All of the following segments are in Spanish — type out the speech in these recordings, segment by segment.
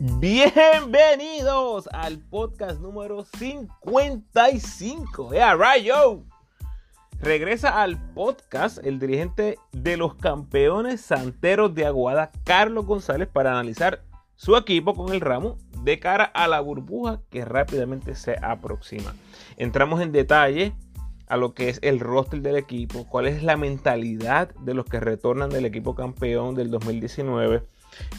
Bienvenidos al podcast número 55. Yeah, right, yo. Regresa al podcast el dirigente de los campeones santeros de Aguada, Carlos González, para analizar su equipo con el ramo de cara a la burbuja que rápidamente se aproxima. Entramos en detalle a lo que es el roster del equipo, cuál es la mentalidad de los que retornan del equipo campeón del 2019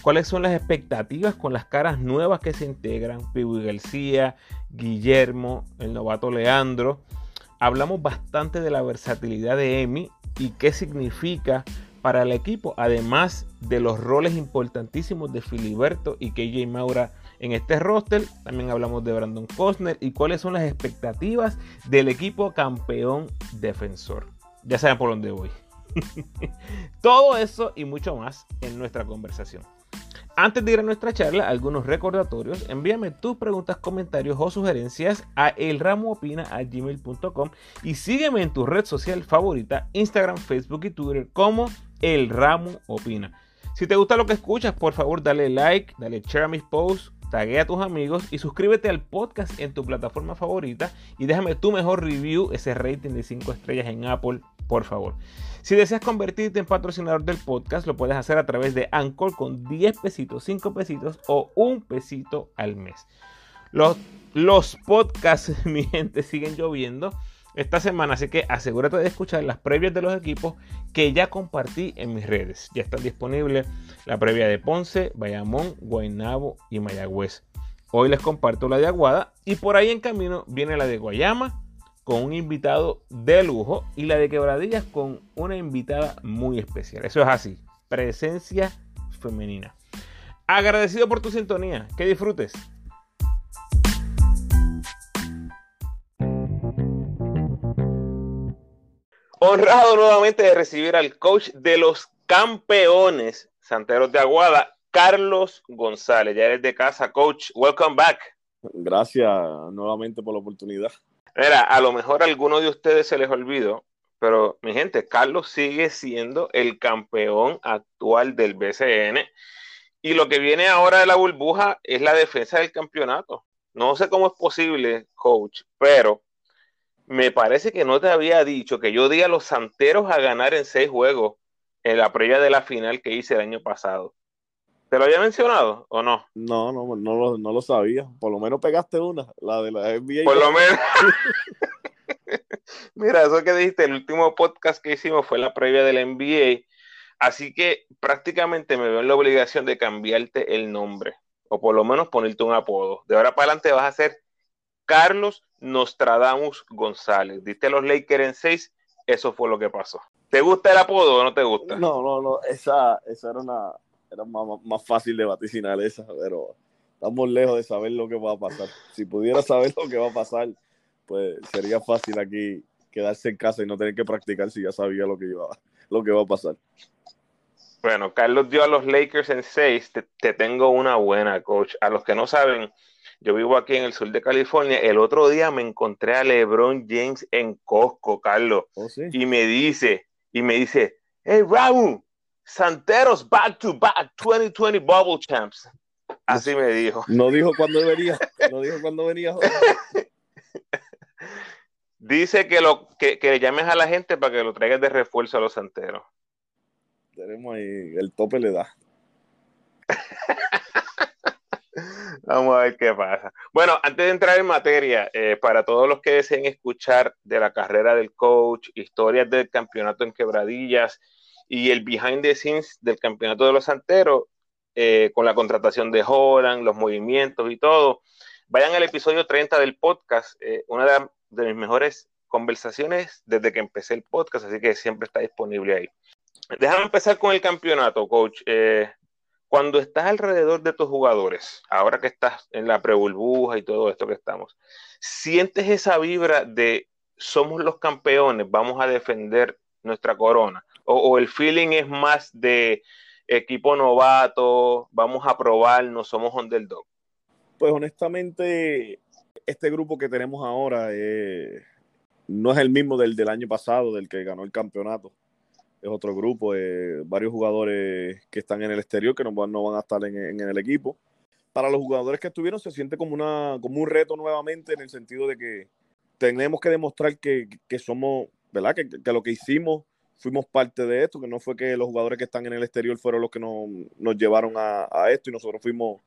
¿Cuáles son las expectativas con las caras nuevas que se integran? Piwi García, Guillermo, el novato Leandro. Hablamos bastante de la versatilidad de Emi y qué significa para el equipo, además de los roles importantísimos de Filiberto y KJ Maura en este roster. También hablamos de Brandon Costner y cuáles son las expectativas del equipo campeón defensor. Ya saben por dónde voy. Todo eso y mucho más en nuestra conversación. Antes de ir a nuestra charla, algunos recordatorios. Envíame tus preguntas, comentarios o sugerencias a elramoopina.gmail.com y sígueme en tu red social favorita, Instagram, Facebook y Twitter como El Ramo Opina. Si te gusta lo que escuchas, por favor dale like, dale share a mis posts, taguea a tus amigos y suscríbete al podcast en tu plataforma favorita y déjame tu mejor review, ese rating de 5 estrellas en Apple, por favor. Si deseas convertirte en patrocinador del podcast, lo puedes hacer a través de Anchor con 10 pesitos, 5 pesitos o un pesito al mes. Los, los podcasts, mi gente, siguen lloviendo esta semana, así que asegúrate de escuchar las previas de los equipos que ya compartí en mis redes. Ya están disponibles la previa de Ponce, Bayamón, Guaynabo y Mayagüez. Hoy les comparto la de Aguada y por ahí en camino viene la de Guayama, con un invitado de lujo y la de quebradillas con una invitada muy especial. Eso es así, presencia femenina. Agradecido por tu sintonía, que disfrutes. Honrado nuevamente de recibir al coach de los campeones Santeros de Aguada, Carlos González. Ya eres de casa, coach. Welcome back. Gracias nuevamente por la oportunidad. Mira, a lo mejor a alguno de ustedes se les olvidó, pero mi gente, Carlos sigue siendo el campeón actual del BCN. Y lo que viene ahora de la burbuja es la defensa del campeonato. No sé cómo es posible, coach, pero me parece que no te había dicho que yo di a los santeros a ganar en seis juegos en la previa de la final que hice el año pasado. ¿Te lo había mencionado o no? No, no, no lo, no lo sabía. Por lo menos pegaste una, la de la NBA. Por lo menos. Mira, eso que dijiste, el último podcast que hicimos fue la previa del NBA. Así que prácticamente me veo en la obligación de cambiarte el nombre. O por lo menos ponerte un apodo. De ahora para adelante vas a ser Carlos Nostradamus González. Diste a los Lakers en seis. Eso fue lo que pasó. ¿Te gusta el apodo o no te gusta? No, no, no. Esa, esa era una era más, fácil de vaticinar esa, pero estamos lejos de saber lo que va a pasar. Si pudiera saber lo que va a pasar, pues sería fácil aquí quedarse en casa y no tener que practicar si ya sabía lo que iba, lo que va a pasar. Bueno, Carlos dio a los Lakers en seis. Te, tengo una buena, coach. A los que no saben, yo vivo aquí en el sur de California. El otro día me encontré a LeBron James en Costco, Carlos. Oh, y me dice, y me dice, hey Raúl, Santeros back to back 2020 Bubble Champs. Así me dijo. No dijo cuándo venía. No dijo cuándo venía. Dice que, lo, que, que llames a la gente para que lo traigas de refuerzo a los santeros. Tenemos ahí, el tope le da. Vamos a ver qué pasa. Bueno, antes de entrar en materia, eh, para todos los que deseen escuchar de la carrera del coach, historias del campeonato en quebradillas, y el behind the scenes del campeonato de los santeros, eh, con la contratación de Holland, los movimientos y todo. Vayan al episodio 30 del podcast, eh, una de, mis mejores conversaciones desde que empecé el podcast, así que siempre está disponible ahí. Déjame empezar con el campeonato, coach. Eh, cuando estás alrededor de tus jugadores, ahora que estás en la preburbuja y todo esto que estamos, ¿sientes esa vibra de somos los campeones, vamos a defender nuestra corona? O, el feeling es más de equipo novato, vamos a probar, no somos underdog? Pues honestamente, este grupo que tenemos ahora eh, no es el mismo del, del año pasado, del que ganó el campeonato. Es otro grupo, eh, varios jugadores que están en el exterior que no van, no van a estar en, en, el equipo. para los jugadores que estuvieron se siente como, una, como un reto nuevamente en el sentido de que tenemos que demostrar que, somos, ¿verdad? Que, lo que hicimos fuimos parte de esto, que no fue que los jugadores que están en el exterior fueron los que nos, nos llevaron a, esto y nosotros fuimos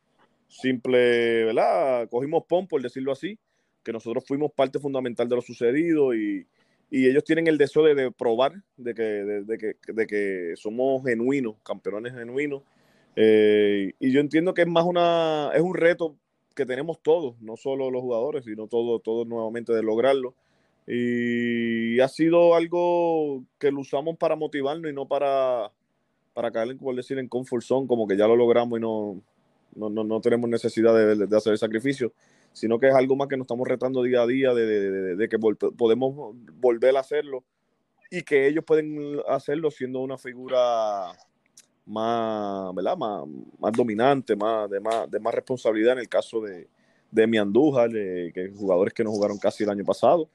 simple, ¿verdad? Cogimos pom, por decirlo así, que nosotros fuimos parte fundamental de lo sucedido y, ellos tienen el deseo de, probar de que, de, que, de que somos genuinos, campeones genuinos. Eh, y yo entiendo que es más una, es un reto que tenemos todos, no solo los jugadores, sino todos, todos nuevamente de lograrlo. Y ha sido algo que lo usamos para motivarnos y no para, para caer, por decir, en comfort zone, como que ya lo logramos y no, no, no, no tenemos necesidad de, hacer el sacrificio, sino que es algo más que nos estamos retando día a día de, que podemos volver a hacerlo y que ellos pueden hacerlo siendo una figura más, ¿verdad? Más, más dominante, más de, más de más responsabilidad en el caso de, de mi Andújar, que jugadores que no jugaron casi el año pasado.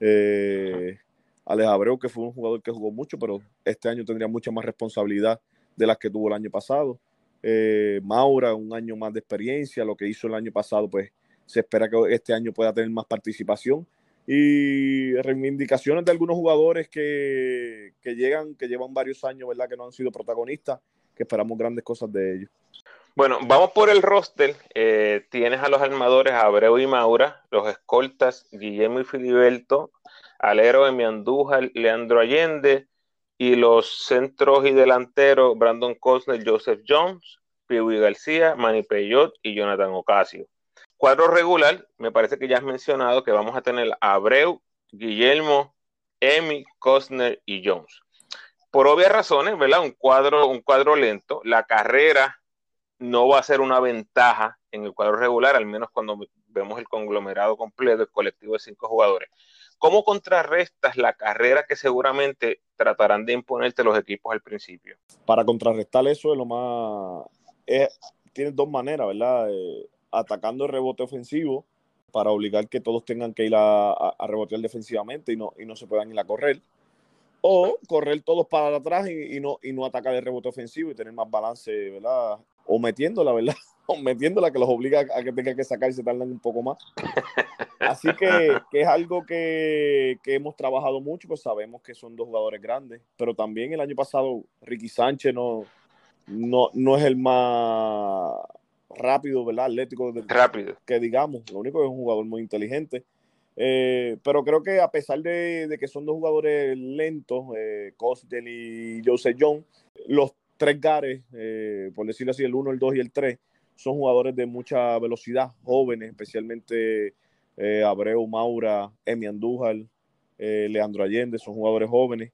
Eh, Abreu, que fue un jugador que jugó mucho, pero este año tendría mucha más responsabilidad de las que tuvo el año pasado. Eh, Maura, un año más de experiencia, lo que hizo el año pasado, pues se espera que este año pueda tener más participación. Y reivindicaciones de algunos jugadores que, que llegan, que llevan varios años, ¿verdad? Que no han sido protagonistas, que esperamos grandes cosas de ellos. Bueno, vamos por el roster. Eh, tienes a los armadores Abreu y Maura, los escoltas Guillermo y Filiberto, alero Emi Andújar, Leandro Allende, y los centros y delanteros Brandon Cosner, Joseph Jones, Piwi García, Manny Peyot y Jonathan Ocasio. Cuadro regular, me parece que ya has mencionado que vamos a tener a Abreu, Guillermo, Emi, Cosner y Jones. Por obvias razones, ¿verdad? Un cuadro, un cuadro lento. La carrera no va a ser una ventaja en el cuadro regular, al menos cuando vemos el conglomerado completo, el colectivo de cinco jugadores. ¿Cómo contrarrestas la carrera que seguramente tratarán de imponerte los equipos al principio? Para contrarrestar eso es lo más... tienes dos maneras, ¿verdad? Eh, atacando el rebote ofensivo para obligar que todos tengan que ir a, rebotear defensivamente y no, y no se puedan ir a correr. O correr todos para atrás y, no, y no atacar el rebote ofensivo y tener más balance, ¿verdad? O metiéndola, ¿verdad? O metiéndola que los obliga a que tengan que sacar y se tardan un poco más. Así que, es algo que, hemos trabajado mucho, pues sabemos que son dos jugadores grandes, pero también el año pasado Ricky Sánchez no, no, no es el más rápido, ¿verdad? Atlético. rápido. Que digamos, lo único que es un jugador muy inteligente. Eh, pero creo que a pesar de, que son dos jugadores lentos, eh, y Joseph John, los tres gares, eh, por decirlo así, el 1, el 2 y el 3, son jugadores de mucha velocidad, jóvenes, especialmente eh, Abreu, Maura, Emi Andújar, eh, Leandro Allende, son jugadores jóvenes.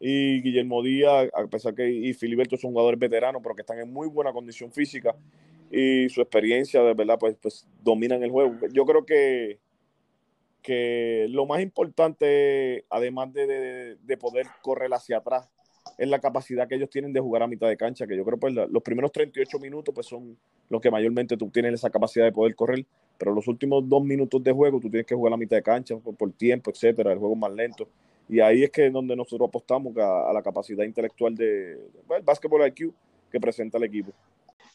Y Guillermo Díaz, a pesar que y Filiberto son jugadores veteranos, pero que están en muy buena condición física y su experiencia, de verdad, pues, pues dominan el juego. Yo creo que, que lo más importante, además de, de poder correr hacia atrás, es la capacidad que ellos tienen de jugar a mitad de cancha, que yo creo pues, los primeros 38 minutos pues son los que mayormente tú tienes esa capacidad de poder correr, pero los últimos dos minutos de juego tú tienes que jugar a mitad de cancha por, tiempo, etcétera, el juego más lento. Y ahí es que es donde nosotros apostamos a, la capacidad intelectual de, pues, el básquetbol IQ que presenta el equipo.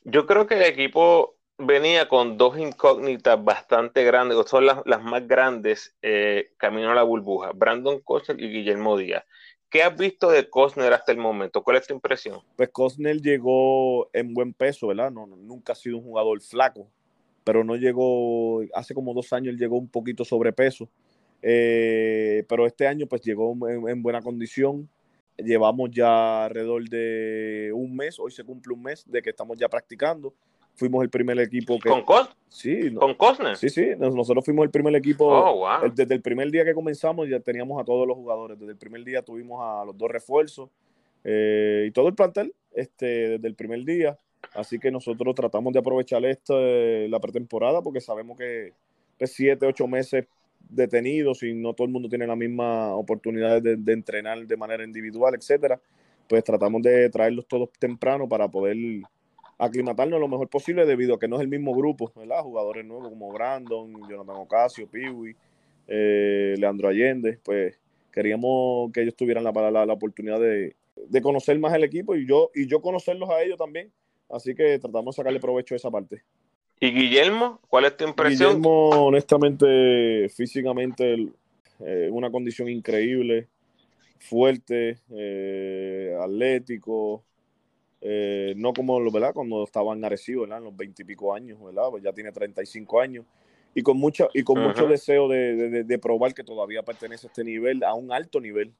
Yo creo que el equipo venía con dos incógnitas bastante grandes, o son las, más grandes eh, camino a la burbuja, Brandon Coster y Guillermo Díaz. ¿Qué has visto de Cosner hasta el momento? ¿Cuál es tu impresión? Pues Cosner llegó en buen peso, ¿verdad? No, nunca ha sido un jugador flaco, pero no llegó, hace como dos años él llegó un poquito sobrepeso, eh, pero este año pues llegó en, buena condición. Llevamos ya alrededor de un mes, hoy se cumple un mes de que estamos ya practicando fuimos el primer equipo que... ¿Con, sí, ¿Con Cosner? Sí, sí, nosotros fuimos el primer equipo. Oh, desde el primer día que comenzamos ya teníamos a todos los jugadores. Desde el primer día tuvimos a los dos refuerzos eh, y todo el plantel este, desde el primer día. Así que nosotros tratamos de aprovechar esto, la pretemporada, porque sabemos que es siete, ocho meses detenidos y no todo el mundo tiene la misma oportunidad de, de entrenar de manera individual, etcétera. Pues tratamos de traerlos todos temprano para poder aclimatarnos lo mejor posible debido a que no es el mismo grupo, ¿verdad? Jugadores nuevos como Brandon, Jonathan Ocasio, Piwi, eh, Leandro Allende, pues queríamos que ellos tuvieran la, la, la oportunidad de, conocer más el equipo y yo, y yo conocerlos a ellos también. Así que tratamos de sacarle provecho a esa parte. ¿Y Guillermo? ¿Cuál es tu impresión? Guillermo, honestamente, físicamente, eh, una condición increíble, fuerte, eh, atlético, eh, no como ¿verdad? cuando estaba en Arecibo, ¿verdad? en los veintipico años, ¿verdad? Pues ya tiene 35 años y con, mucha, y con mucho deseo de, de, probar que todavía pertenece a este nivel, a un alto nivel.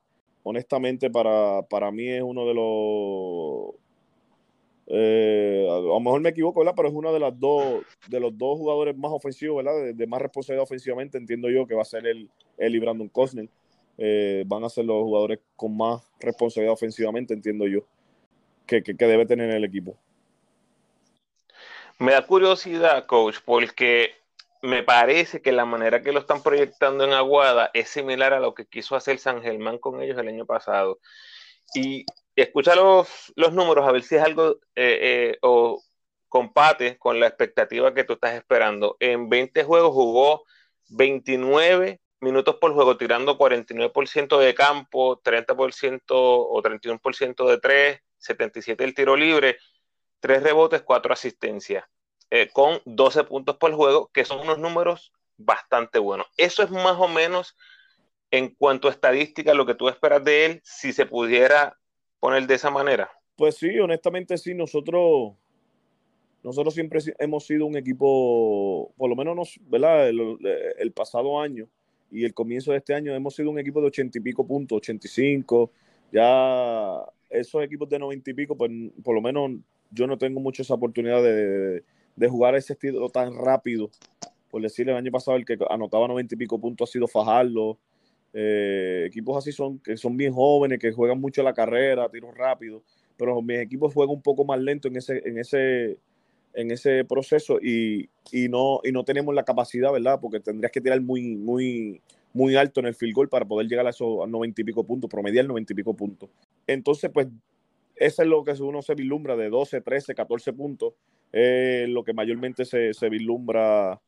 Honestamente, para, para mí es uno de los eh, a lo mejor me equivoco, ¿verdad? Pero es uno de las dos, de los dos jugadores más ofensivos, ¿verdad? De, más responsabilidad ofensivamente, entiendo yo que va a ser él, él y Brandon Cosner. Eh, van a ser los jugadores con más responsabilidad ofensivamente, entiendo yo, que, debe tener el equipo. Me da curiosidad, coach, porque me parece que la manera que lo están proyectando en Aguada es similar a lo que quiso hacer San Germán con ellos el año pasado. Y escucha los, los números a ver si es algo eh, eh, o compate con la expectativa que tú estás esperando. En 20 juegos jugó 29 minutos por juego, tirando 49% de campo, 30% o 31% de 3, 77 el tiro libre, 3 rebotes, 4 asistencias, eh, con 12 puntos por juego, que son unos números bastante buenos. Eso es más o menos en cuanto a estadística lo que tú esperas de él, si se pudiera poner de esa manera? Pues sí, honestamente sí, nosotros, nosotros siempre hemos sido un equipo, por lo menos nos, ¿verdad? El, pasado año y el comienzo de este año hemos sido un equipo de ochenta y pico puntos, 85, ya esos equipos de noventa y pico, pues por lo menos yo no tengo mucho esa oportunidad de, de jugar ese estilo tan rápido. Por decirle, el año pasado el que anotaba noventa y pico puntos ha sido Fajardo, eh, equipos así son, que son bien jóvenes, que juegan mucho la carrera, tiros rápidos, pero mis equipos juegan un poco más lento en ese, en ese, en ese proceso y, no, y no tenemos la capacidad, ¿verdad? Porque tendrías que tirar muy, muy, muy alto en el field goal para poder llegar a esos noventa y pico puntos, promediar noventa y pico puntos. Entonces, pues, eso es lo que uno se vislumbra de 12, 13, 14 puntos, lo que mayormente se, se vislumbra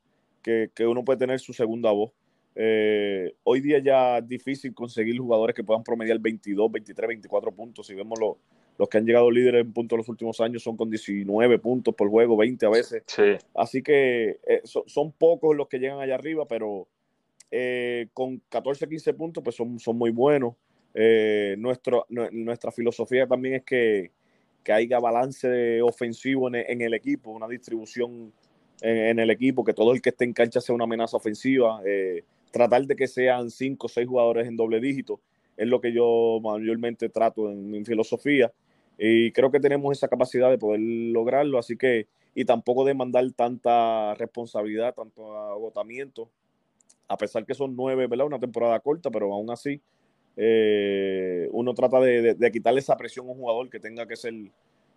que, que, uno puede tener su segunda voz. Eh, hoy día ya es difícil conseguir jugadores que puedan promediar 22, 23, 24 puntos. Si vemos los que han llegado líderes en puntos los últimos años son con 19 puntos por juego, 20 a veces. Así que eh, son, pocos los que llegan allá arriba, pero eh, con 14, 15 puntos pues son, son muy buenos. Nuestro, nuestra filosofía también es que, que haya balance ofensivo en, en el equipo, una distribución en, el equipo, que todo el que esté en cancha sea una amenaza ofensiva. Eh, tratar de que sean cinco o seis jugadores en doble dígito es lo que yo mayormente trato en mi filosofía y creo que tenemos esa capacidad de poder lograrlo, así que y tampoco demandar tanta responsabilidad, tanto agotamiento, a pesar que son nueve, ¿verdad? Una temporada corta, pero aún así eh, uno trata de, quitarle esa presión a un jugador que tenga que ser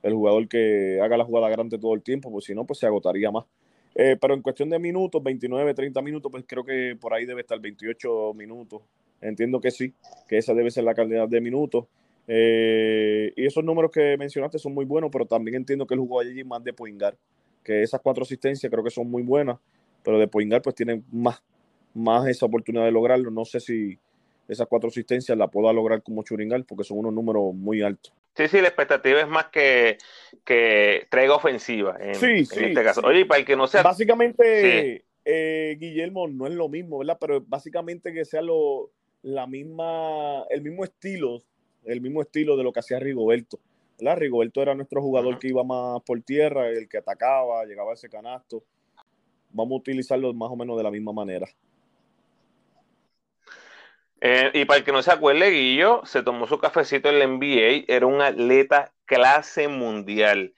el jugador que haga la jugada grande todo el tiempo, porque si no, pues se agotaría más. Eh, pero en cuestión de minutos, 29, 30 minutos, pues creo que por ahí debe estar 28 minutos. Entiendo que sí, que esa debe ser la cantidad de minutos. Eh, y esos números que mencionaste son muy buenos, pero también entiendo que él jugó allí más de Poingar, que esas cuatro asistencias creo que son muy buenas, pero de Poingar pues tienen más, más esa oportunidad de lograrlo. No sé si esas cuatro asistencias la pueda lograr como Churingal, porque son unos números muy altos. Sí, sí, la expectativa es más que, que traiga ofensiva en, este caso. Oye, para el que no sea. Básicamente, eh, Guillermo no es lo mismo, ¿verdad? Pero básicamente que sea lo, la misma, el mismo estilo, el mismo estilo de lo que hacía Rigoberto. ¿verdad? Rigoberto era nuestro jugador que iba más por tierra, el que atacaba, llegaba a ese canasto. Vamos a utilizarlo más o menos de la misma manera. Eh, y para el que no se acuerde, Guillo se tomó su cafecito en la NBA, era un atleta clase mundial.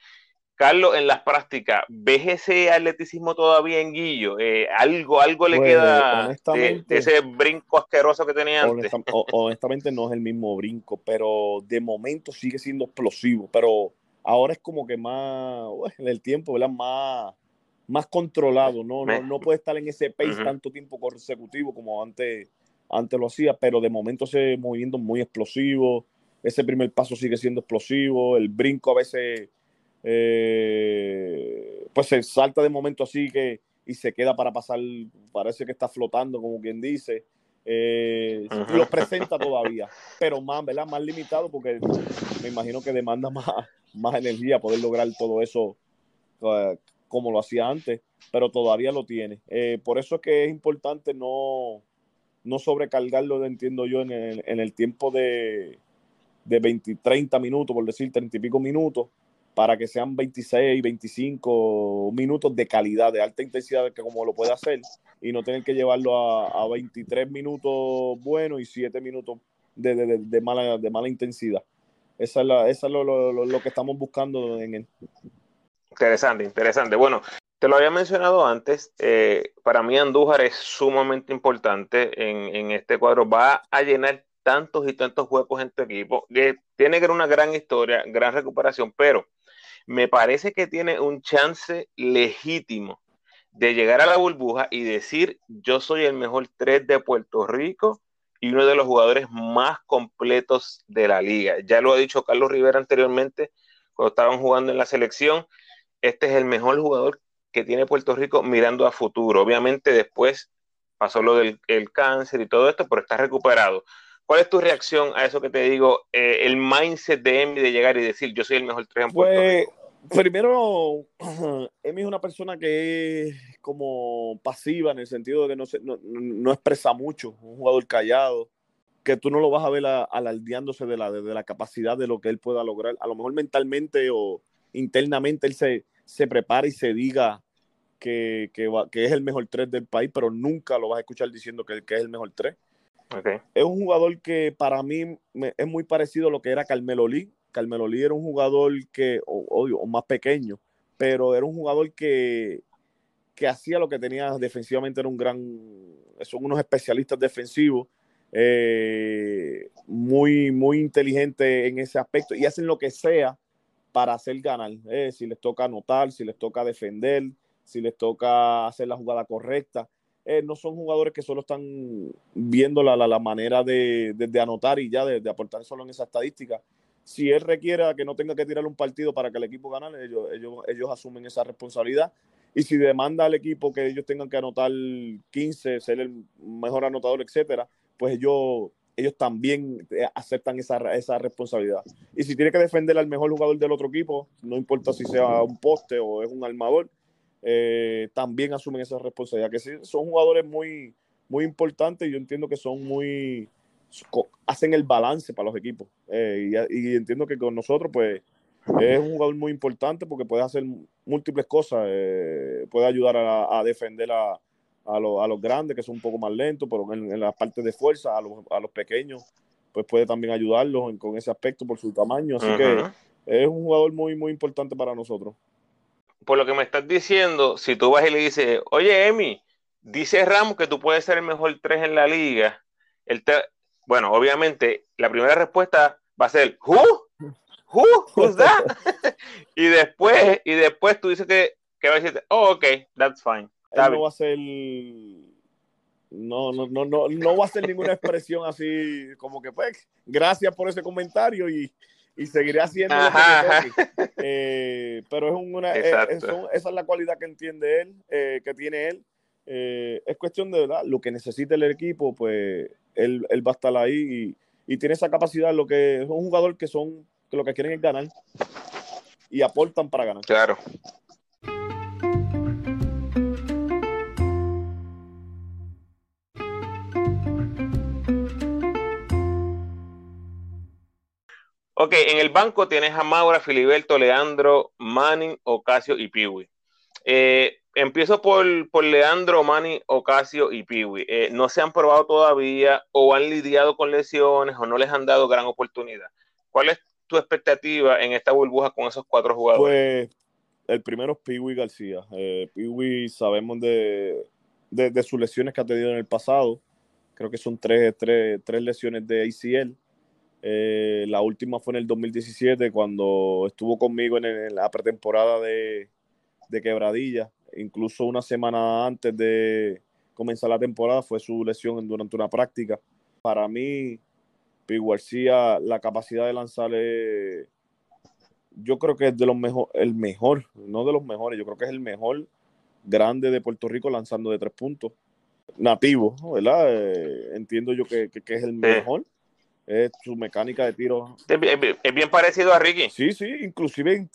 Carlos, en las prácticas, ¿ves ese atleticismo todavía en Guillo? Eh, ¿algo, ¿Algo le pues, queda de, ese brinco asqueroso que tenía antes? honestamente no es el mismo brinco, pero de momento sigue siendo explosivo. Pero ahora es como que más, en el tiempo, ¿verdad? Más, más controlado. No, no, puede estar en ese pace tanto tiempo consecutivo como antes antes lo hacía, pero de momento ese movimiento muy explosivo, ese primer paso sigue siendo explosivo, el brinco a veces eh, pues se salta de momento así que y se queda para pasar, parece que está flotando como quien dice, eh, lo presenta todavía, pero más, ¿verdad? Más limitado porque me imagino que demanda más, más energía poder lograr todo eso como lo hacía antes, pero todavía lo tiene. Eh, por eso es que es importante no, no sobrecargarlo, entiendo yo, en el, en el tiempo de, de 20, 30 minutos, por decir 30 y pico minutos, para que sean 26, 25 minutos de calidad, de alta intensidad, que como lo puede hacer, y no tener que llevarlo a, a 23 minutos buenos y 7 minutos de, de, de, mala, de mala intensidad. Esa es, la, esa es lo, lo, lo, que estamos buscando en él. Interesante, interesante. Bueno, te lo había mencionado antes, eh, para mí Andújar es sumamente importante en, este cuadro. Va a llenar tantos y tantos huecos en tu equipo. Que tiene que ser una gran historia, gran recuperación, pero me parece que tiene un chance legítimo de llegar a la burbuja y decir yo soy el mejor 3 de Puerto Rico y uno de los jugadores más completos de la liga. Ya lo ha dicho Carlos Rivera anteriormente cuando estaban jugando en la selección. Este es el mejor jugador que tiene Puerto Rico mirando a futuro. Obviamente después pasó lo del el cáncer y todo esto, pero está recuperado. ¿Cuál es tu reacción a eso que te digo? Eh, el mindset de Emi de llegar y decir yo soy el mejor 3 en Puerto pues, Rico. Primero, Emi es una persona que es como pasiva en el sentido de que no, se, no, no, expresa mucho, un jugador callado, que tú no lo vas a ver alardeándose de la, de, de, la capacidad de lo que él pueda lograr. A lo mejor mentalmente o internamente él se, se prepara y se diga que, que, va, que es el mejor 3 del país, pero nunca lo vas a escuchar diciendo que, que es el mejor 3. Okay. Es un jugador que para mí me, es muy parecido a lo que era Carmelo Lee Carmelo Lee era un jugador que, obvio, o más pequeño, pero era un jugador que, que hacía lo que tenía defensivamente, era un gran, son unos especialistas defensivos, eh, muy, muy inteligentes en ese aspecto y hacen lo que sea para hacer ganar. Eh, si les toca anotar, si les toca defender, si les toca hacer la jugada correcta. Eh, no son jugadores que solo están viendo la, la, la manera de, de, de, anotar y ya de, de aportar solo en esa estadística, si él requiere que no tenga que tirar un partido para que el equipo gane, ellos, ellos, ellos asumen esa responsabilidad. Y si demanda al equipo que ellos tengan que anotar 15, ser el mejor anotador, etcétera, pues ellos, ellos también eh, aceptan esa, esa responsabilidad. Y si tiene que defender al mejor jugador del otro equipo, no importa si sea un poste o es un armador, eh, también asumen esa responsabilidad. Que sí, son jugadores muy, muy importantes y yo entiendo que son muy hacen el balance para los equipos. Eh, y, y, entiendo que con nosotros, pues, es un jugador muy importante porque puede hacer múltiples cosas. Eh, puede ayudar a, a defender a, a, lo, a, los grandes, que son un poco más lentos, pero en, en la parte de fuerza, a los, a los pequeños, pues puede también ayudarlos en, con ese aspecto por su tamaño. Así uh -huh. que es un jugador muy, muy importante para nosotros. Por lo que me estás diciendo, si tú vas y le dices, oye, Emi, dice Ramos que tú puedes ser el mejor 3 en la liga, él te, bueno, obviamente, la primera respuesta va a ser, ¿Who? ¿Who? ¿Who's that? y después, y después tú dices que, que va a decirte, oh, ok, that's fine. Él no va a ser, no, no, no, no, no va a ser ninguna expresión así como que, pues, gracias por ese comentario y, y seguiré haciendo ajá, lo que eh, pero es una, eh, es, esa es la cualidad que entiende él, eh, que tiene él. Es cuestión de verdad, lo que necesite el equipo, pues él, él va a estar ahí y, y, tiene esa capacidad, lo que es un jugador que son, que lo que quieren es ganar y aportan para ganar. Claro. Ok, en el banco tienes a Maura, Filiberto, Leandro, Manning, Ocasio y Piwi. Eh, empiezo por, por, Leandro, Manny, Ocasio y Piwi. Eh, no se han probado todavía o han lidiado con lesiones o no les han dado gran oportunidad. ¿Cuál es tu expectativa en esta burbuja con esos cuatro jugadores? Pues el primero es Piwi García. Eh, sabemos de, de, de, sus lesiones que ha tenido en el pasado. Creo que son tres, tres, tres lesiones de ACL. Eh, la última fue en el 2017 cuando estuvo conmigo en, el, en la pretemporada de, de Quebradilla incluso una semana antes de comenzar la temporada fue su lesión durante una práctica. Para mí, Pi García, la capacidad de lanzar es, yo creo que es de los mejor, el mejor, no de los mejores, yo creo que es el mejor grande de Puerto Rico lanzando de tres puntos. Nativo, ¿verdad? Eh, entiendo yo que, que, que, es el mejor. Es su mecánica de tiro. Es bien, parecido a Ricky. Sí, sí, inclusive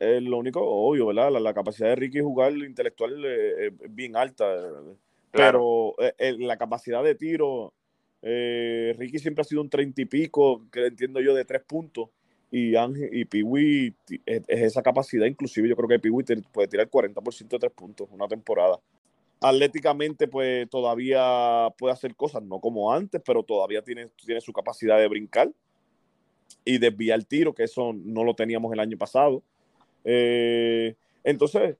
lo único, obvio, ¿verdad? La, capacidad de Ricky jugar intelectual es bien alta. Pero la capacidad de tiro, Ricky siempre ha sido un treinta y pico, que entiendo yo, de tres puntos. Y Ángel y Piwi es, esa capacidad, inclusive yo creo que Piwi puede tirar 40% de tres puntos una temporada. Atléticamente, pues todavía puede hacer cosas, no como antes, pero todavía tiene, tiene su capacidad de brincar y desviar el tiro, que eso no lo teníamos el año pasado. Eh, entonces,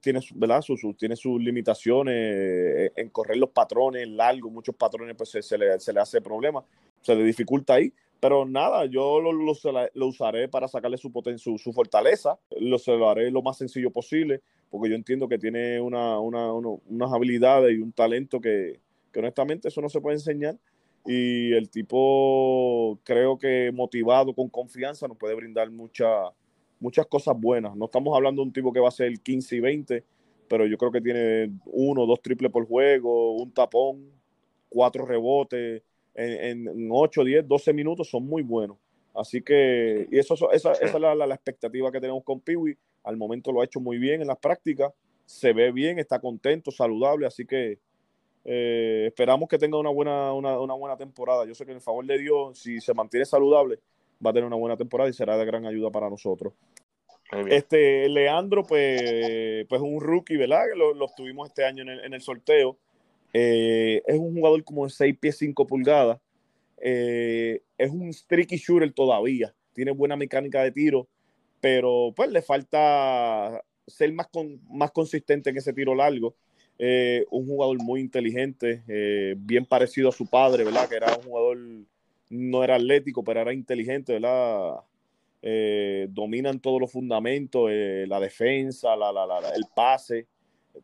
tiene, ¿verdad? tiene sus limitaciones eh, en correr los patrones largos, muchos patrones pues se, le, hace problema, se le dificulta ahí, pero nada, yo lo, lo, usaré para sacarle su, su, su, fortaleza, lo, se lo haré lo más sencillo posible, porque yo entiendo que tiene una, una, unas habilidades y un talento que, que honestamente eso no se puede enseñar y el tipo creo que motivado, con confianza, nos puede brindar mucha, muchas cosas buenas. No estamos hablando de un tipo que va a ser 15 y 20, pero yo creo que tiene uno, dos triples por juego, un tapón, cuatro rebotes, en, 8, 10, 12 minutos son muy buenos. Así que, y eso, esa, esa es la, la, expectativa que tenemos con Piwi. Al momento lo ha hecho muy bien en las prácticas, se ve bien, está contento, saludable, así que eh, esperamos que tenga una buena, una, una, buena temporada. Yo sé que en favor de Dios, si se mantiene saludable, va a tener una buena temporada y será de gran ayuda para nosotros. Este Leandro, pues, pues un rookie, ¿verdad? Lo, lo tuvimos este año en el, en el sorteo. Eh, es un jugador como de 6 pies 5 pulgadas. Eh, es un streaky shooter todavía. Tiene buena mecánica de tiro, pero pues le falta ser más, con, más consistente en ese tiro largo. Eh, un jugador muy inteligente, bien parecido a su padre, ¿verdad? Que era un jugador, no era atlético, pero era inteligente, ¿verdad? dominan todos los fundamentos, la defensa, la, la, el pase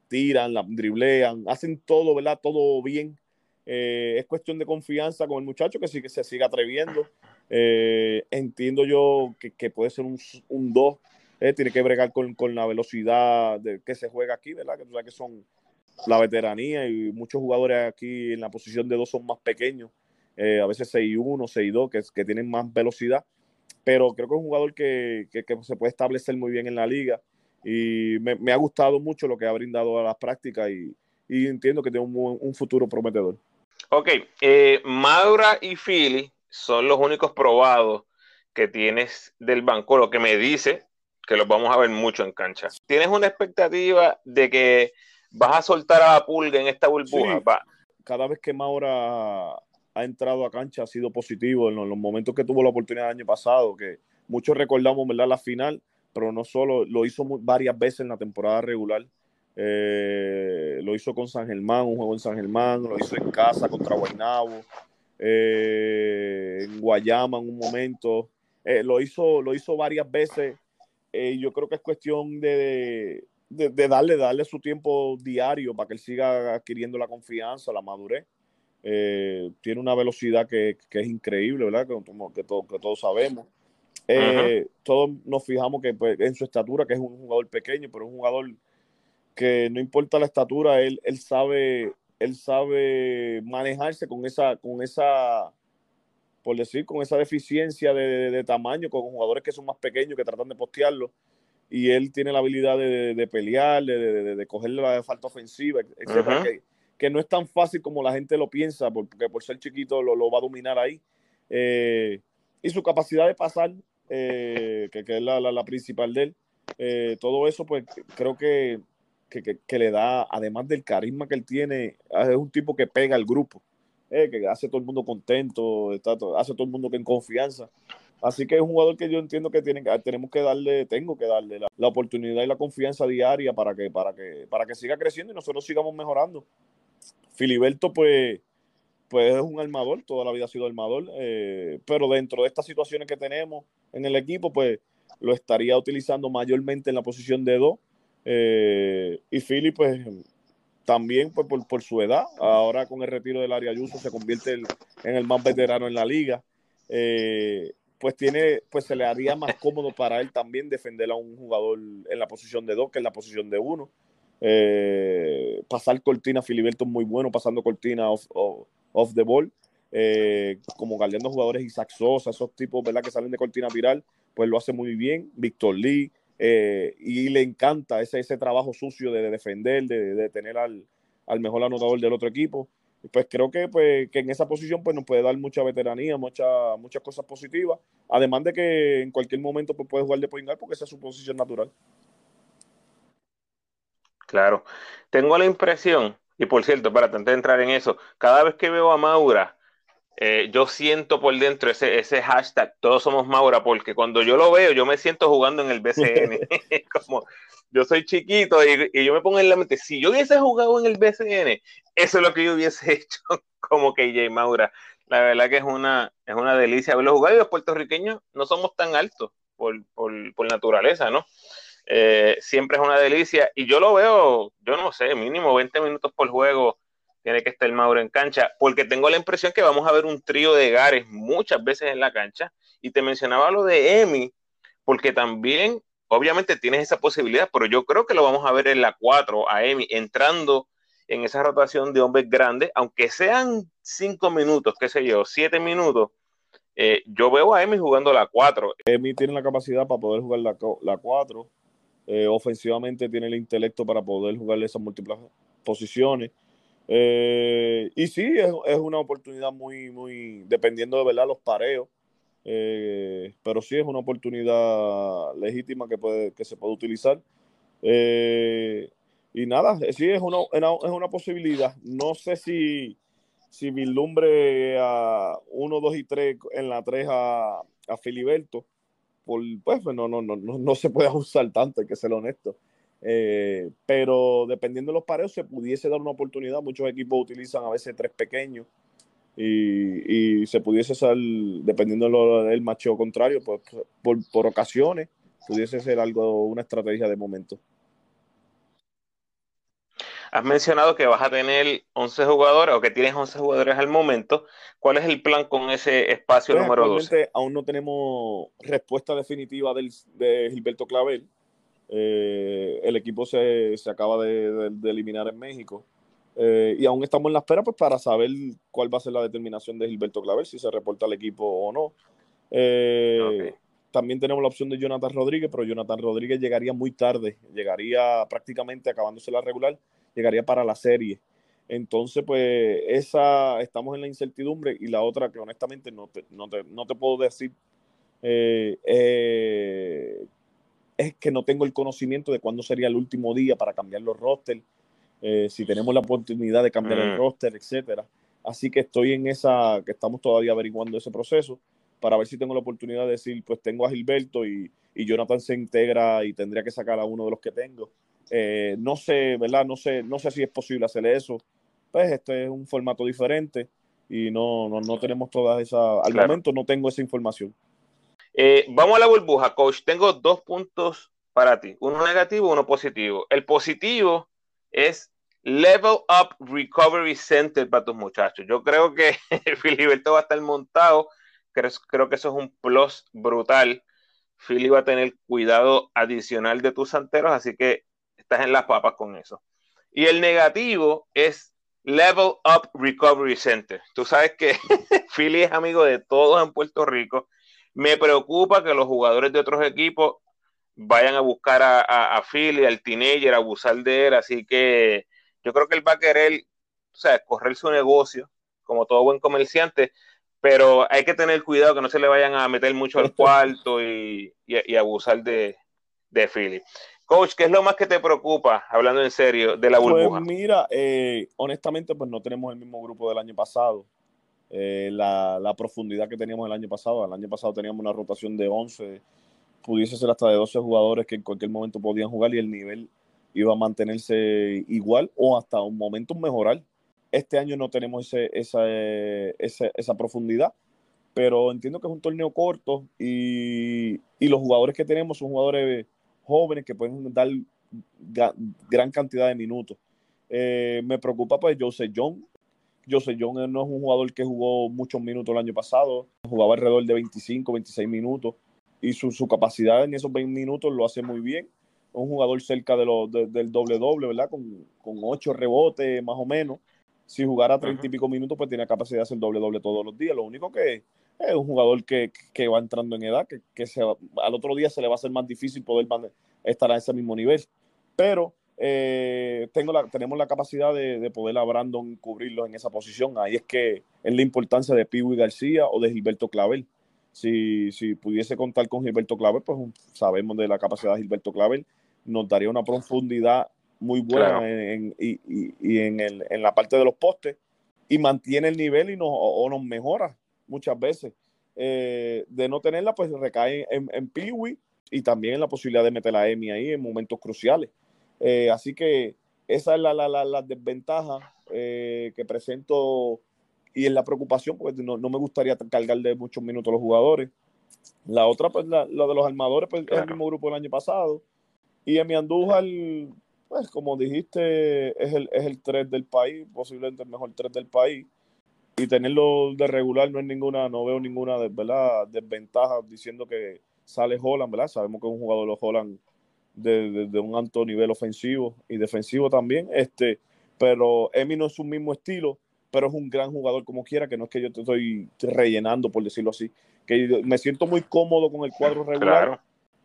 tiran, la driblean, hacen todo, ¿verdad? Todo bien. Eh, es cuestión de confianza con el muchacho que sí que se siga atreviendo. Eh, entiendo yo que, puede ser un 2. Eh, tiene que bregar con, la velocidad que se juega aquí, ¿verdad? Que tú sabes que son la veteranía y muchos jugadores aquí en la posición de 2 son más pequeños. a veces 6-1, 6-2, que, que tienen más velocidad. Pero creo que es un jugador que, que se puede establecer muy bien en la liga y me, ha gustado mucho lo que ha brindado a las prácticas y, entiendo que tiene un, futuro prometedor. Ok, eh, Maura y Philly son los únicos probados que tienes del banco, lo que me dice que los vamos a ver mucho en cancha. ¿Tienes una expectativa de que vas a soltar a la pulga en esta burbuja? Cada vez que Maura ha entrado a cancha ha sido positivo en los, momentos que tuvo la oportunidad el año pasado, que muchos recordamos, ¿verdad? La final pero no solo, lo hizo varias veces en la temporada regular. Eh, lo hizo con San Germán, un juego en San Germán, lo hizo en casa contra Guaynabo, eh, en Guayama en un momento. Eh, lo, hizo, lo hizo varias veces. yo creo que es cuestión de, de, darle, darle su tiempo diario para que él siga adquiriendo la confianza, la madurez. tiene una velocidad que, que, es increíble, ¿verdad? Que, que, que todos sabemos. Eh, todos nos fijamos que pues, en su estatura, que es un jugador pequeño, pero un jugador que no importa la estatura, él, él sabe, él sabe manejarse con esa, con esa, por decir, con esa deficiencia de, tamaño, con jugadores que son más pequeños, que tratan de postearlo, y él tiene la habilidad de, pelear, de, de, cogerle la falta ofensiva, etcétera, que, que, no es tan fácil como la gente lo piensa, porque por ser chiquito lo, lo va a dominar ahí. Eh, y su capacidad de pasar eh, que, es la, principal de él. Eh, todo eso, pues creo que, que, le da, además del carisma que él tiene, es un tipo que pega al grupo, eh, que hace todo el mundo contento, está, hace todo el mundo en confianza. Así que es un jugador que yo entiendo que tiene, tenemos que darle, tengo que darle la, la, oportunidad y la confianza diaria para que, para, que, para que siga creciendo y nosotros sigamos mejorando. Filiberto, pues pues es un armador, toda la vida ha sido armador, eh, pero dentro de estas situaciones que tenemos en el equipo, pues lo estaría utilizando mayormente en la posición de dos. Eh, y Philly, pues también pues, por, su edad, ahora con el retiro del área Ayuso se convierte en el más veterano en la liga. Eh, pues tiene, pues se le haría más cómodo para él también defender a un jugador en la posición de dos que en la posición de uno. pasar cortina, Filiberto es muy bueno pasando cortina off the ball, eh, como guardiando jugadores Isaac Sosa, esos tipos ¿verdad? que salen de cortina viral, pues lo hace muy bien. Víctor Lee, eh, y le encanta ese, ese trabajo sucio de, defender, de, tener al, mejor anotador del otro equipo. Pues creo que, pues, que en esa posición pues, nos puede dar mucha veteranía, mucha, muchas cosas positivas. Además de que en cualquier momento pues, puede jugar de point porque esa es su posición natural. Claro. Tengo la impresión, y por cierto, para antes de entrar en eso, cada vez que veo a Maura, eh, yo siento por dentro ese, ese hashtag, todos somos Maura, porque cuando yo lo veo, yo me siento jugando en el BCN. Como yo soy chiquito y, yo me pongo en la mente, si yo hubiese jugado en el BCN, eso es lo que yo hubiese hecho como KJ Maura. La verdad que es una, es una delicia verlo jugar y los puertorriqueños no somos tan altos por, por, por naturaleza, ¿no? Eh, siempre es una delicia y yo lo veo, yo no sé, mínimo 20 minutos por juego tiene que estar Mauro en cancha, porque tengo la impresión que vamos a ver un trío de Gares muchas veces en la cancha. Y te mencionaba lo de Emi, porque también, obviamente tienes esa posibilidad, pero yo creo que lo vamos a ver en la 4 a Emi entrando en esa rotación de hombres grandes, aunque sean 5 minutos, qué sé yo, 7 minutos. Eh, yo veo a Emi jugando la 4. Emi tiene la capacidad para poder jugar la, la 4. Eh, ofensivamente tiene el intelecto para poder jugar esas múltiples posiciones. Eh, y sí, es, una oportunidad muy, muy, dependiendo de verdad los pareos, eh, pero sí es una oportunidad legítima que, puede, que se puede utilizar. Eh, y nada, sí es una, es una posibilidad. No sé si, si vislumbre a 1, 2 y 3 en la 3 a, a Filiberto, por, pues, pues no, no, no, no, se puede usar tanto, hay que ser honesto. Eh, pero dependiendo de los pareos se pudiese dar una oportunidad. Muchos equipos utilizan a veces tres pequeños y, se pudiese ser, dependiendo del macho contrario, pues, por, por, ocasiones, pudiese ser algo, una estrategia de momento. Has mencionado que vas a tener 11 jugadores o que tienes 11 jugadores al momento. ¿Cuál es el plan con ese espacio pues, número 12? Aún no tenemos respuesta definitiva del, de Gilberto Clavel eh, el equipo se, acaba de, eliminar en México. Eh, y aún estamos en la espera pues, para saber cuál va a ser la determinación de Gilberto Claver, si se reporta al equipo o no. Eh, también tenemos la opción de Jonathan Rodríguez, pero Jonathan Rodríguez llegaría muy tarde, llegaría prácticamente acabándose la regular, llegaría para la serie. Entonces, pues, esa, estamos en la incertidumbre y la otra que honestamente no te, no te, puedo decir eh, es que no tengo el conocimiento de cuándo sería el último día para cambiar los rosters, eh, si tenemos la oportunidad de cambiar el mm. roster, etcétera. Así que estoy en esa, que estamos todavía averiguando ese proceso para ver si tengo la oportunidad de decir, pues tengo a Gilberto y, y Jonathan se integra y tendría que sacar a uno de los que tengo. Eh, no sé, ¿verdad? No sé, no sé si es posible hacer eso. Pues este es un formato diferente y no, no, no tenemos todas esas, al momento no tengo esa información. Eh, vamos a la burbuja, coach. Tengo dos puntos para ti, uno negativo, uno positivo. El positivo es Level Up Recovery Center para tus muchachos. Yo creo que Filiberto va a estar montado. Creo, creo, que eso es un plus brutal. Fili va a tener cuidado adicional de tus santeros, así que estás en las papas con eso. Y el negativo es Level Up Recovery Center. Tú sabes que Philly es amigo de todos en Puerto Rico me preocupa que los jugadores de otros equipos vayan a buscar a, a, Philly, al teenager, a abusar de él, así que yo creo que él va a querer, o sea, correr su negocio, como todo buen comerciante, pero hay que tener cuidado que no se le vayan a meter mucho al cuarto y, abusar de, de Philly. Coach, ¿qué es lo más que te preocupa, hablando en serio, de la pues burbuja? Pues mira, eh, honestamente, pues no tenemos el mismo grupo del año pasado. Eh, la, profundidad que teníamos el año pasado. El año pasado teníamos una rotación de 11, pudiese ser hasta de 12 jugadores que en cualquier momento podían jugar y el nivel iba a mantenerse igual o hasta un momento mejorar. Este año no tenemos ese, esa, esa, profundidad, pero entiendo que es un torneo corto y, los jugadores que tenemos son jugadores jóvenes que pueden dar gran cantidad de minutos. Eh, me preocupa pues Jose John, Jose John no es un jugador que jugó muchos minutos el año pasado, jugaba alrededor de 25, 26 minutos y su, capacidad en esos 20 minutos lo hace muy bien. Un jugador cerca de lo, del doble-doble, ¿verdad? Con, con 8 rebotes más o menos. Si jugara 30 y pico minutos, pues tiene capacidad de hacer doble-doble todos los días. Lo único que es un jugador que, que va entrando en edad, que, que se, al otro día se le va a hacer más difícil poder estar a ese mismo nivel. Pero eh, tengo la, tenemos la capacidad de, de, poder a Brandon cubrirlo en esa posición. Ahí es que es la importancia de Piwi García o de Gilberto Clavel. Si, si pudiese contar con Gilberto Clavel, pues sabemos de la capacidad de Gilberto Clavel, nos daría una profundidad muy buena en, y, y, y en, el, en, la parte de los postes y mantiene el nivel y nos, o, nos mejora muchas veces. Eh, de no tenerla, pues recae en, en Piwi y también en la posibilidad de meter a Emi ahí en momentos cruciales. Eh, así que esa es la, la, la, la desventaja eh, que presento y en la preocupación, porque no, no, me gustaría cargar de muchos minutos a los jugadores. La otra, pues la, la de los armadores, pues claro. es el mismo grupo del año pasado. Y Emi Andújar, pues como dijiste, es el, es el 3 del país, posiblemente el mejor 3 del país. Y tenerlo de regular no es ninguna, no veo ninguna ¿verdad? desventaja diciendo que sale Holland, ¿verdad? Sabemos que es un jugador de los Holland de, de, de, un alto nivel ofensivo y defensivo también. Este, pero Emi no es su mismo estilo, pero es un gran jugador como quiera, que no es que yo te estoy rellenando, por decirlo así. Que me siento muy cómodo con el cuadro regular. Claro.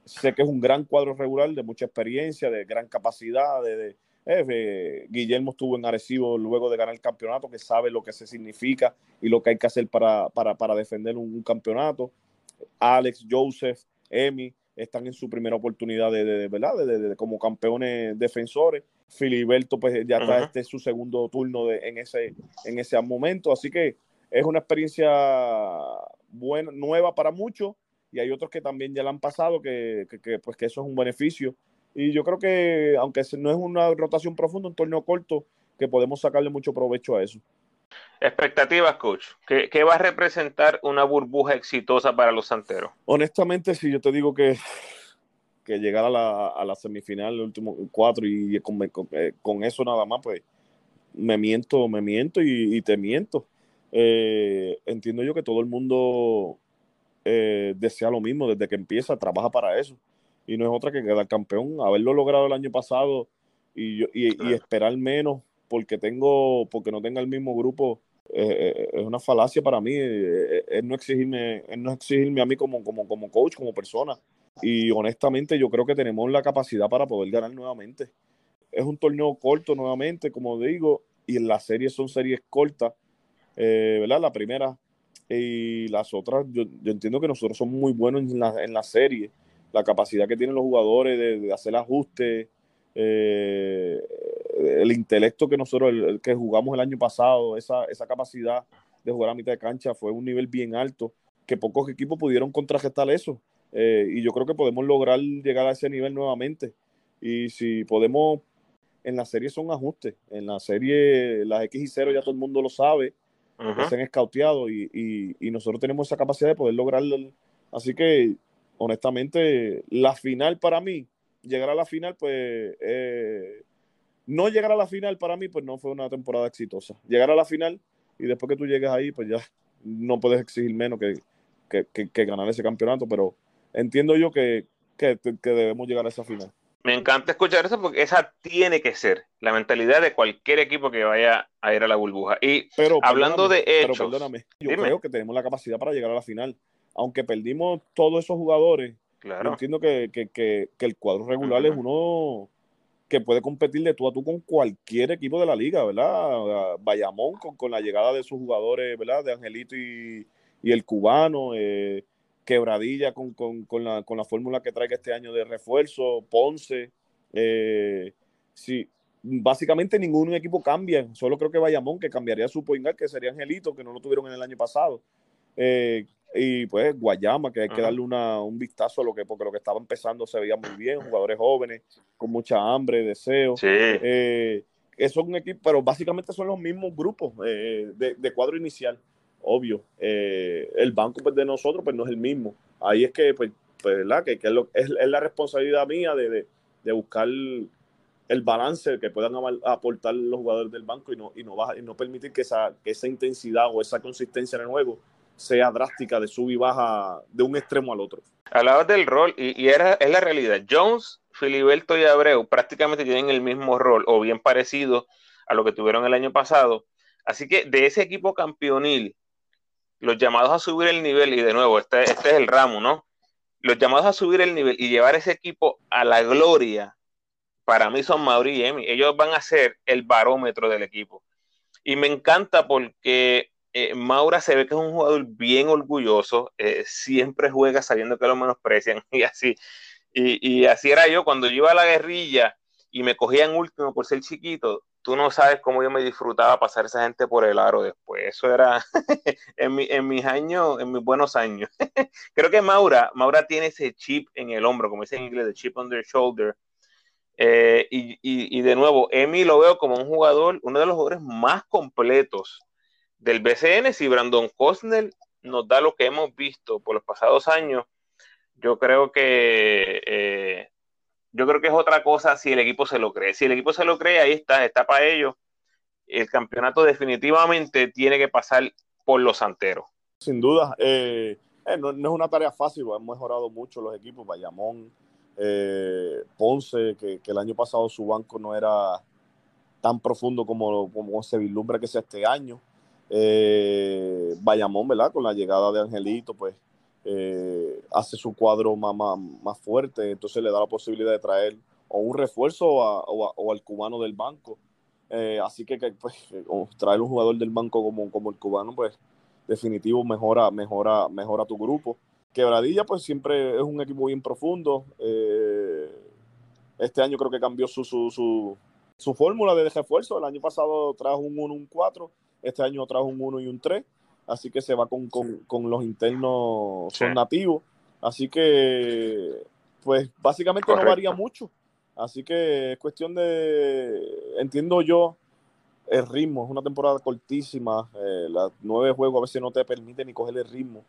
Sé que es un gran cuadro regular de mucha experiencia, de gran capacidad, de, de eh, Guillermo estuvo en Arecibo luego de ganar el campeonato, que sabe lo que se significa y lo que hay que hacer para, para, para defender un, un, campeonato. Alex, Joseph, Emi, están en su primera oportunidad de, de, de ¿verdad? De, como campeones defensores. Filiberto, pues ya está, uh -huh. este es su segundo turno en, ese, en ese momento. Así que es una experiencia buena, nueva para muchos y hay otros que también ya la han pasado, que, que, que, pues que eso es un beneficio. Y yo creo que, aunque no es una rotación profunda, un torneo corto, que podemos sacarle mucho provecho a eso. Expectativas, coach. ¿Qué, ¿Qué, va a representar una burbuja exitosa para los santeros? Honestamente, si yo te digo que, que llegar a la, a la semifinal, el último cuatro, y con, con, eh, con, eso nada más, pues me miento, me miento y, y te miento. Eh, entiendo yo que todo el mundo eh, desea lo mismo desde que empieza, trabaja para eso. Y no es otra que quedar campeón. Haberlo logrado el año pasado y, y, y esperar menos porque tengo, porque no tenga el mismo grupo, eh, es una falacia para mí. Eh, es no exigirme, es no exigirme a mí como, como, como coach, como persona. Y honestamente yo creo que tenemos la capacidad para poder ganar nuevamente. Es un torneo corto nuevamente, como digo, y en las series son series cortas, eh, ¿verdad? La primera y las otras, yo, yo, entiendo que nosotros somos muy buenos en la, en la serie, la capacidad que tienen los jugadores de, de hacer ajustes, eh, el intelecto que nosotros, el, el, que jugamos el año pasado, esa, esa capacidad de jugar a mitad de cancha fue un nivel bien alto, que pocos equipos pudieron contrarrestar eso. Eh, y yo creo que podemos lograr llegar a ese nivel nuevamente. Y si podemos, en la serie son ajustes. En la serie, las X y 0 ya todo el mundo lo sabe, uh -huh. se han escauteado y, y, y, nosotros tenemos esa capacidad de poder lograrlo. Así que, honestamente, la final para mí, llegar a la final, pues eh, no llegar a la final para mí, pues no fue una temporada exitosa. Llegar a la final y después que tú llegues ahí, pues ya no puedes exigir menos que, que, que, que ganar ese campeonato, pero entiendo yo que, que, debemos llegar a esa final. Me encanta escuchar eso porque esa tiene que ser la mentalidad de cualquier equipo que vaya a ir a la burbuja. Y pero, hablando de hechos, pero perdóname, yo dime. creo que tenemos la capacidad para llegar a la final. Aunque perdimos todos esos jugadores, claro. yo entiendo que, que, que, que el cuadro regular uh -huh. es uno que puede competir de tú a tú con cualquier equipo de la liga, ¿verdad? Bayamón con, con la llegada de sus jugadores, ¿verdad? De Angelito y, y el cubano, eh, Quebradilla con, con, con, la, con la fórmula que traiga este año de refuerzo, Ponce, eh, sí, básicamente ningún equipo cambia, solo creo que Bayamón, que cambiaría su point que sería Angelito, que no lo tuvieron en el año pasado. Eh, y pues Guayama, que hay que darle una, un vistazo a lo que, porque lo que estaba empezando se veía muy bien, jugadores jóvenes, con mucha hambre, deseo. Sí. Eh, eso es un equipo, pero básicamente son los mismos grupos eh, de, de, cuadro inicial, obvio. Eh, el banco pues, de nosotros pues no es el mismo. Ahí es que, pues, pues ¿verdad? Que, que es, lo, es, es, la responsabilidad mía de, de, de buscar el balance que puedan aportar los jugadores del banco y no, y no, baja, y no permitir que esa, que esa intensidad o esa consistencia en el juego sea drástica de sub y baja de un extremo al otro. Hablabas del rol y, era, es la realidad. Jones, Filiberto y Abreu prácticamente tienen el mismo rol o bien parecido a lo que tuvieron el año pasado. Así que de ese equipo campeonil, los llamados a subir el nivel, y de nuevo, este, este es el ramo, ¿no? Los llamados a subir el nivel y llevar ese equipo a la gloria, para mí son Mauri y Emi. Ellos van a ser el barómetro del equipo. Y me encanta porque eh, Maura se ve que es un jugador bien orgulloso, eh, siempre juega sabiendo que lo menosprecian y así. Y, así era yo cuando yo iba a la guerrilla y me cogían último por ser chiquito. Tú no sabes cómo yo me disfrutaba pasar esa gente por el aro después. Eso era en, mi, mis años, en mis buenos años. Creo que Maura, Maura tiene ese chip en el hombro, como dice en inglés, de chip on the shoulder. Eh, y, y, y, de nuevo, Emi lo veo como un jugador, uno de los jugadores más completos del BCN. Si Brandon Cosnell nos da lo que hemos visto por los pasados años, yo creo que eh, yo creo que es otra cosa si el equipo se lo cree. Si el equipo se lo cree, ahí está, está para ellos. El campeonato definitivamente tiene que pasar por los santeros. Sin duda, eh, eh, no, es una tarea fácil, hemos mejorado mucho los equipos, Bayamón, Ponce, que, que, el año pasado su banco no era tan profundo como, como se vislumbra que sea este año. Eh, Bayamón, ¿verdad? Con la llegada de Angelito, pues eh, hace su cuadro más, más, más, fuerte, entonces le da la posibilidad de traer o un refuerzo o, o, al cubano del banco. Eh, así que, que pues, traer un jugador del banco como, como el cubano, pues definitivo mejora, mejora, mejora tu grupo. Quebradilla, pues siempre es un equipo bien profundo. Eh, este año creo que cambió su, su, su, su fórmula de refuerzo. El año pasado trajo un 1, un 4. Este año trajo un 1 y un 3 así que se va con, con, con los internos, son nativos, así que, pues básicamente Correcto. no varía mucho, así que es cuestión de, entiendo yo, el ritmo, es una temporada cortísima, eh, las nueve juegos a veces no te permiten ni coger el ritmo,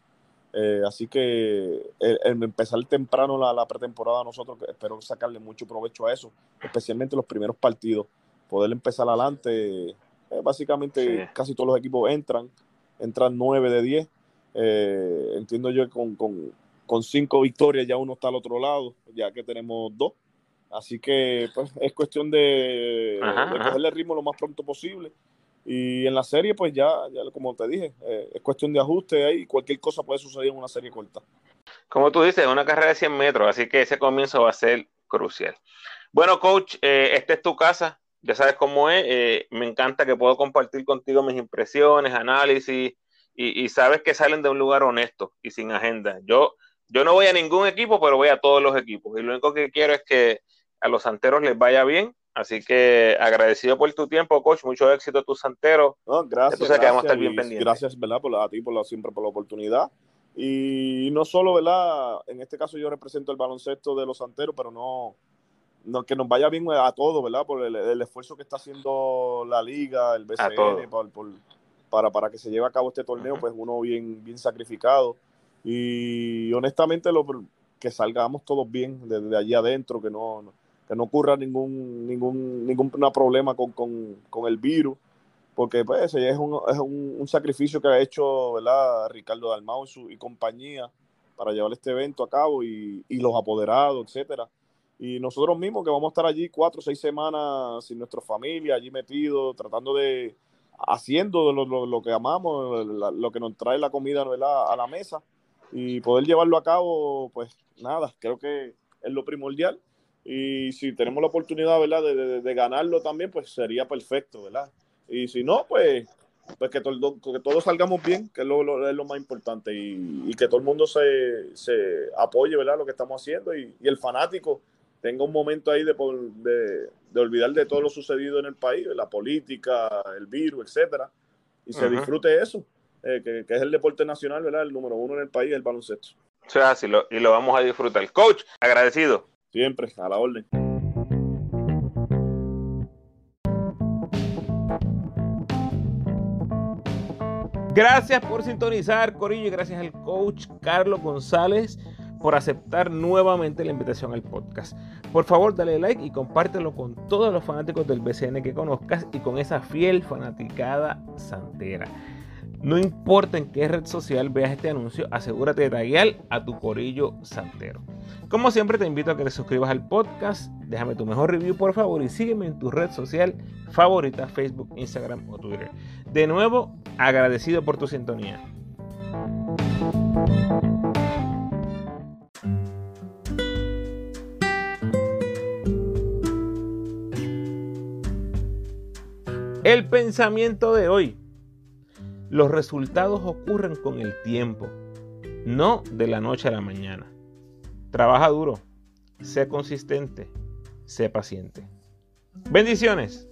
eh, así que el, el, empezar temprano la, la pretemporada nosotros espero sacarle mucho provecho a eso, especialmente los primeros partidos, poder empezar adelante, eh, básicamente sí. casi todos los equipos entran, entran 9 de 10. Eh, entiendo yo que con, con, con, cinco victorias ya uno está al otro lado, ya que tenemos dos. Así que pues, es cuestión de, ajá, de cogerle el ritmo lo más pronto posible. Y en la serie, pues ya, ya como te dije, eh, es cuestión de ajuste ahí. Cualquier cosa puede suceder en una serie corta. Como tú dices, una carrera de 100 metros, así que ese comienzo va a ser crucial. Bueno, coach, eh, esta es tu casa ya sabes cómo es, eh, me encanta que puedo compartir contigo mis impresiones, análisis, y, y, sabes que salen de un lugar honesto y sin agenda. Yo, yo no voy a ningún equipo, pero voy a todos los equipos, y lo único que quiero es que a los santeros les vaya bien, así que agradecido por tu tiempo, coach, mucho éxito a tus santeros. No, gracias, gracias, que vamos a estar bien pendientes. Gracias, ¿verdad? Por la, a ti por la, siempre por la oportunidad. Y no solo, ¿verdad? En este caso yo represento el baloncesto de los santeros, pero no, no, que nos vaya bien a todos, ¿verdad? Por el, el, esfuerzo que está haciendo la liga, el BCN, por, por, para, para que se lleve a cabo este torneo, uh -huh. pues uno bien, bien sacrificado. Y honestamente, lo, que salgamos todos bien desde allí adentro, que no, que no ocurra ningún, ningún, ningún problema con, con, con el virus, porque pues es, un, es un, un, sacrificio que ha hecho ¿verdad? Ricardo Dalmau y, su, y compañía para llevar este evento a cabo y, y los apoderados, etcétera y nosotros mismos que vamos a estar allí cuatro o seis semanas sin nuestra familia, allí metidos, tratando de, haciendo lo, lo, lo que amamos, lo, que nos trae la comida ¿verdad? a la mesa y poder llevarlo a cabo, pues nada, creo que es lo primordial. Y si tenemos la oportunidad ¿verdad? De, de, ganarlo también, pues sería perfecto, ¿verdad? Y si no, pues pues que, todo, que todos salgamos bien, que es lo, lo, es lo más importante, y, y, que todo el mundo se, se apoye, ¿verdad? Lo que estamos haciendo, y, y el fanático tenga un momento ahí de, de, de, olvidar de todo lo sucedido en el país, la política, el virus, etcétera, y se uh -huh. disfrute eso, eh, que, que, es el deporte nacional, ¿verdad? El número uno en el país, el baloncesto. O sea, sí, lo, y lo vamos a disfrutar. Coach, agradecido. Siempre, a la orden. Gracias por sintonizar, Corillo, y gracias al coach Carlos González por aceptar nuevamente la invitación al podcast. Por favor, dale like y compártelo con todos los fanáticos del BCN que conozcas y con esa fiel fanaticada santera. No importa en qué red social veas este anuncio, asegúrate de taguear a tu corillo santero. Como siempre te invito a que te suscribas al podcast, déjame tu mejor review por favor y sígueme en tu red social favorita, Facebook, Instagram o Twitter. De nuevo, agradecido por tu sintonía. El pensamiento de hoy. Los resultados ocurren con el tiempo, no de la noche a la mañana. Trabaja duro, sé consistente, sé paciente. Bendiciones.